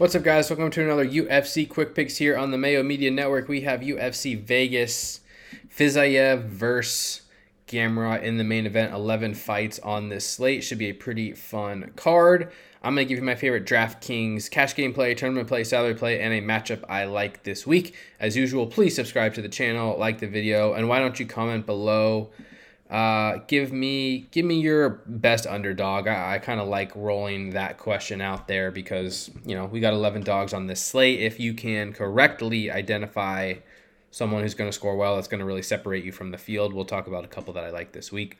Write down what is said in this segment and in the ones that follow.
What's up, guys? Welcome to another UFC Quick Picks here on the Mayo Media Network. We have UFC Vegas, Fiziev versus Gamrot in the main event. 11 fights on this slate. Should be a pretty fun card. I'm going to give you my favorite DraftKings cash game play, tournament play, salary play, and a matchup I like this week. As usual, please subscribe to the channel, like the video, and why don't you comment below uh, give me give me your best underdog. I, I kind of like rolling that question out there because you know we got 11 dogs on this slate. If you can correctly identify someone who's going to score well, that's going to really separate you from the field. We'll talk about a couple that I like this week.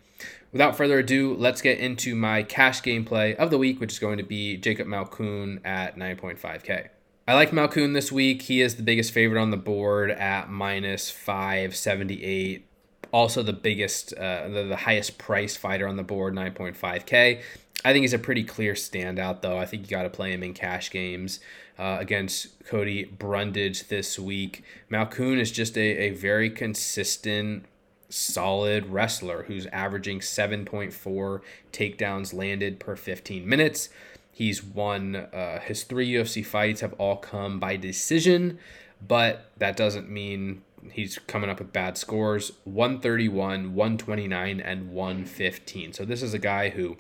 Without further ado, let's get into my cash gameplay of the week, which is going to be Jacob Malkoun at 9.5k. I like Malkoun this week. He is the biggest favorite on the board at minus 578 also the biggest, uh, the, the highest price fighter on the board, 9.5K. I think he's a pretty clear standout, though. I think you got to play him in cash games uh, against Cody Brundage this week. Malkoun is just a, a very consistent, solid wrestler who's averaging 7.4 takedowns landed per 15 minutes. He's won uh, his three UFC fights have all come by decision, but that doesn't mean he's coming up with bad scores 131, 129, and 115. So this is a guy who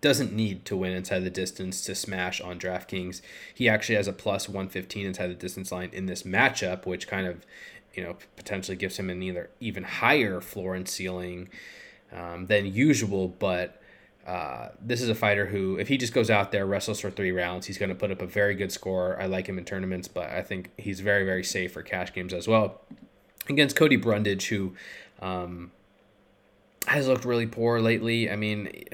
doesn't need to win inside the distance to smash on DraftKings. He actually has a plus 115 inside the distance line in this matchup, which kind of, you know, potentially gives him an either even higher floor and ceiling um, than usual. But uh, this is a fighter who, if he just goes out there, wrestles for three rounds, he's going to put up a very good score. I like him in tournaments, but I think he's very, very safe for cash games as well. Against Cody Brundage, who um, has looked really poor lately. I mean,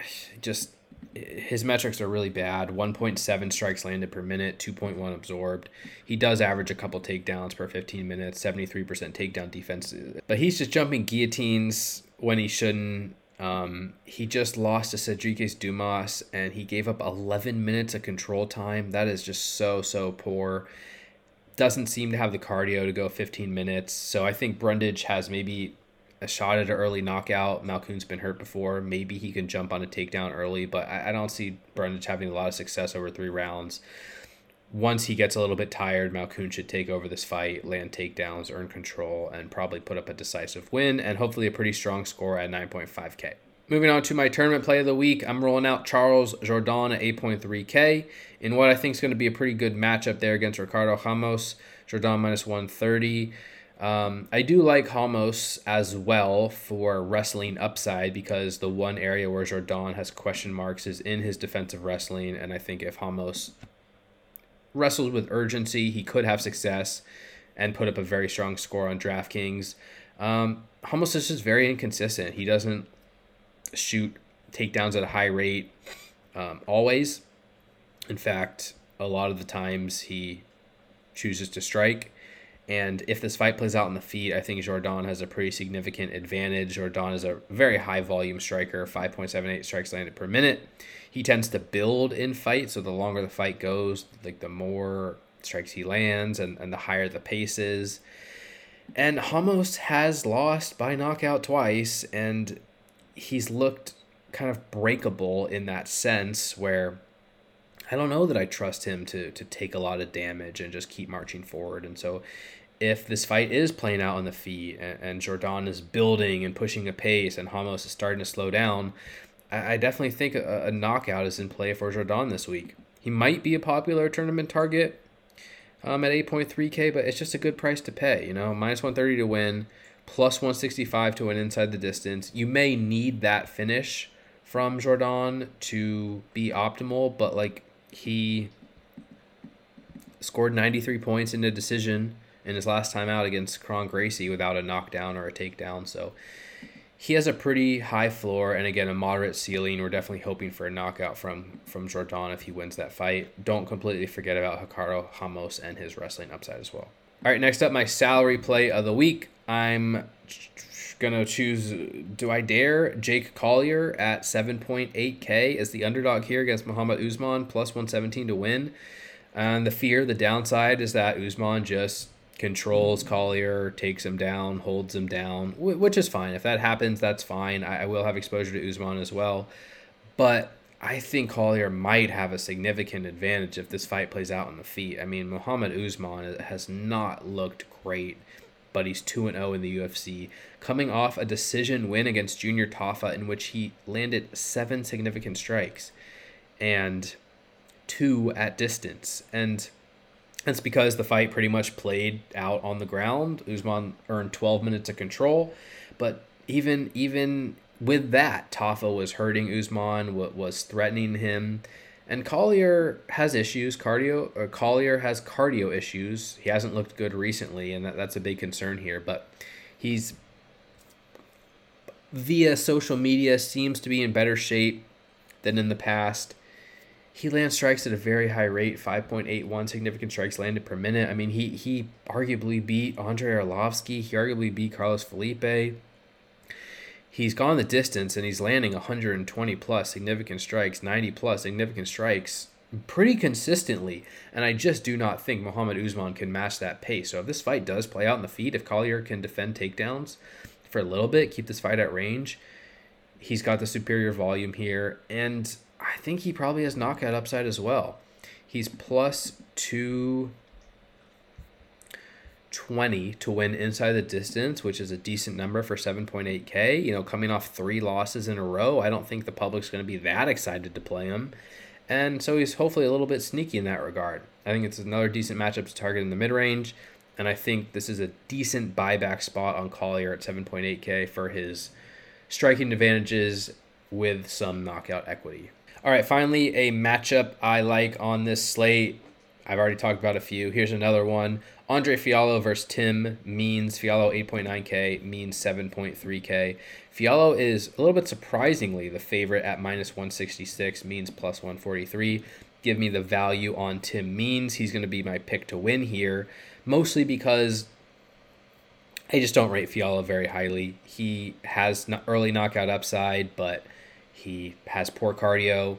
just his metrics are really bad 1.7 strikes landed per minute 2.1 absorbed he does average a couple takedowns per 15 minutes 73% takedown defense but he's just jumping guillotines when he shouldn't um, he just lost to Cedriques Dumas and he gave up 11 minutes of control time. That is just so, so poor. Doesn't seem to have the cardio to go 15 minutes. So I think Brundage has maybe a shot at an early knockout. Malkoun's been hurt before. Maybe he can jump on a takedown early, but I, I don't see Brundage having a lot of success over three rounds. Once he gets a little bit tired, Malkoun should take over this fight, land takedowns, earn control, and probably put up a decisive win and hopefully a pretty strong score at 9.5K. Moving on to my tournament play of the week, I'm rolling out Charles Jourdain at 8.3K in what I think is going to be a pretty good matchup there against Ricardo Ramos. Jourdain minus 130. Um, I do like Ramos as well for wrestling upside because the one area where Jourdain has question marks is in his defensive wrestling, and I think if Ramos wrestles with urgency. He could have success and put up a very strong score on DraftKings. Um, Ramos is just very inconsistent. He doesn't shoot takedowns at a high rate um, always. In fact, a lot of the times he chooses to strike. And if this fight plays out in the feet, I think Jourdain has a pretty significant advantage. Jourdain is a very high volume striker, 5.78 strikes landed per minute. He tends to build in fight, so the longer the fight goes, like the more strikes he lands and, and the higher the pace is. And Ramos has lost by knockout twice, and he's looked kind of breakable in that sense where I don't know that I trust him to to take a lot of damage and just keep marching forward. And so if this fight is playing out on the feet and, and Jourdain is building and pushing a pace and Ramos is starting to slow down, I, I definitely think a, a, knockout is in play for Jourdain this week. He might be a popular tournament target um, at 8.3K, but it's just a good price to pay. You know, minus 130 to win, plus 165 to win inside the distance. You may need that finish from Jourdain to be optimal, but like he scored 93 points in a decision in his last time out against Kron Gracie without a knockdown or a takedown. So he has a pretty high floor and again a moderate ceiling. We're definitely hoping for a knockout from from Jourdain if he wins that fight. Don't completely forget about Ricardo Ramos and his wrestling upside as well. All right, next up, my salary play of the week. I'm gonna choose. Do I dare Jake Collier at 7.8k as the underdog here against Muhammad Usman plus 117 to win? And the fear, the downside is that Usman just controls Collier, takes him down, holds him down, which is fine. If that happens, that's fine. I, will have exposure to Usman as well. But I think Collier might have a significant advantage if this fight plays out on the feet. I mean, Muhammad Usman has not looked great, but he's 2 0 in the UFC, coming off a decision win against Junior Tafa in which he landed seven significant strikes and two at distance. And that's because the fight pretty much played out on the ground. Usman earned 12 minutes of control, but even even with that, Tafa was hurting Usman, what was threatening him. And Collier has issues. Cardio or Collier has cardio issues. He hasn't looked good recently, and that, that's a big concern here. But he's via social media seems to be in better shape than in the past. He lands strikes at a very high rate, 5.81 significant strikes landed per minute. I mean, he he arguably beat Andrei Arlovsky. He arguably beat Carlos Felipe he's gone the distance and he's landing 120 plus significant strikes, 90 plus significant strikes pretty consistently. And I just do not think Muhammad Usman can match that pace. So if this fight does play out in the feet, if Collier can defend takedowns for a little bit, keep this fight at range, he's got the superior volume here. And I think he probably has knockout upside as well. He's plus two 20 to win inside the distance, which is a decent number for 7.8K. You know, coming off three losses in a row, I don't think the public's going to be that excited to play him. And so he's hopefully a little bit sneaky in that regard. I think it's another decent matchup to target in the mid range. And I think this is a decent buyback spot on Collier at 7.8K for his striking advantages with some knockout equity. All right, finally, a matchup I like on this slate. I've already talked about a few. Here's another one. Andre Fialho versus Tim Means. Fialho 8.9K, Means 7.3K. Fialho is a little bit surprisingly the favorite at minus 166, Means plus 143. Give me the value on Tim Means. He's going to be my pick to win here, mostly because I just don't rate Fialho very highly. He has early knockout upside, but he has poor cardio,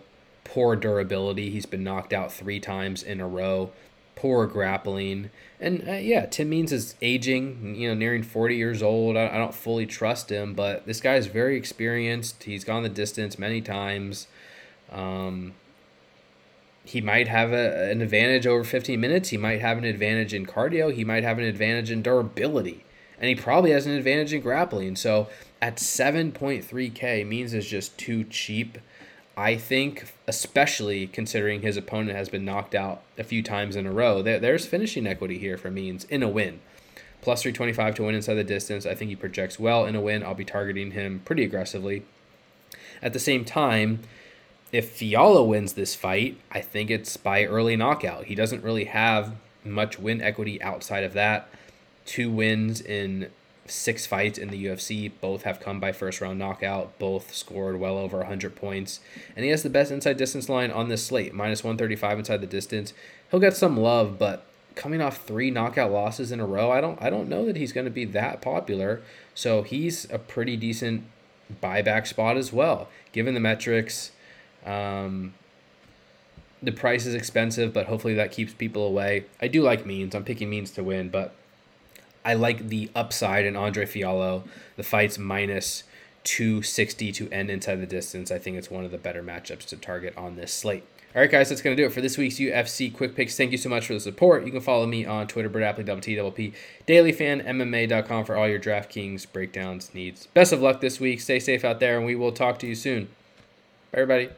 poor durability. He's been knocked out three times in a row poor grappling. And uh, yeah, Tim Means is aging, you know, nearing 40 years old. I, I don't fully trust him, but this guy is very experienced. He's gone the distance many times. Um, he might have a, an advantage over 15 minutes. He might have an advantage in cardio. He might have an advantage in durability. And he probably has an advantage in grappling. So at 7.3K, Means is just too cheap I think, especially considering his opponent has been knocked out a few times in a row, there, there's finishing equity here for Means in a win. Plus 325 to win inside the distance. I think he projects well in a win. I'll be targeting him pretty aggressively. At the same time, if Fialho wins this fight, I think it's by early knockout. He doesn't really have much win equity outside of that. Two wins in six fights in the UFC. Both have come by first round knockout. Both scored well over 100 points. And he has the best inside distance line on this slate, minus 135 inside the distance. He'll get some love, but coming off three knockout losses in a row, I don't I don't know that he's going to be that popular. So he's a pretty decent buyback spot as well, given the metrics. Um, the price is expensive, but hopefully that keeps people away. I do like means. I'm picking means to win, but I like the upside in Andre Fialho. The fight's minus 260 to end inside the distance. I think it's one of the better matchups to target on this slate. All right, guys, that's going to do it for this week's UFC Quick Picks. Thank you so much for the support. You can follow me on Twitter, Brett Appley, double T, double P, dailyfan, for all your DraftKings breakdowns needs. Best of luck this week. Stay safe out there, and we will talk to you soon. Bye, everybody.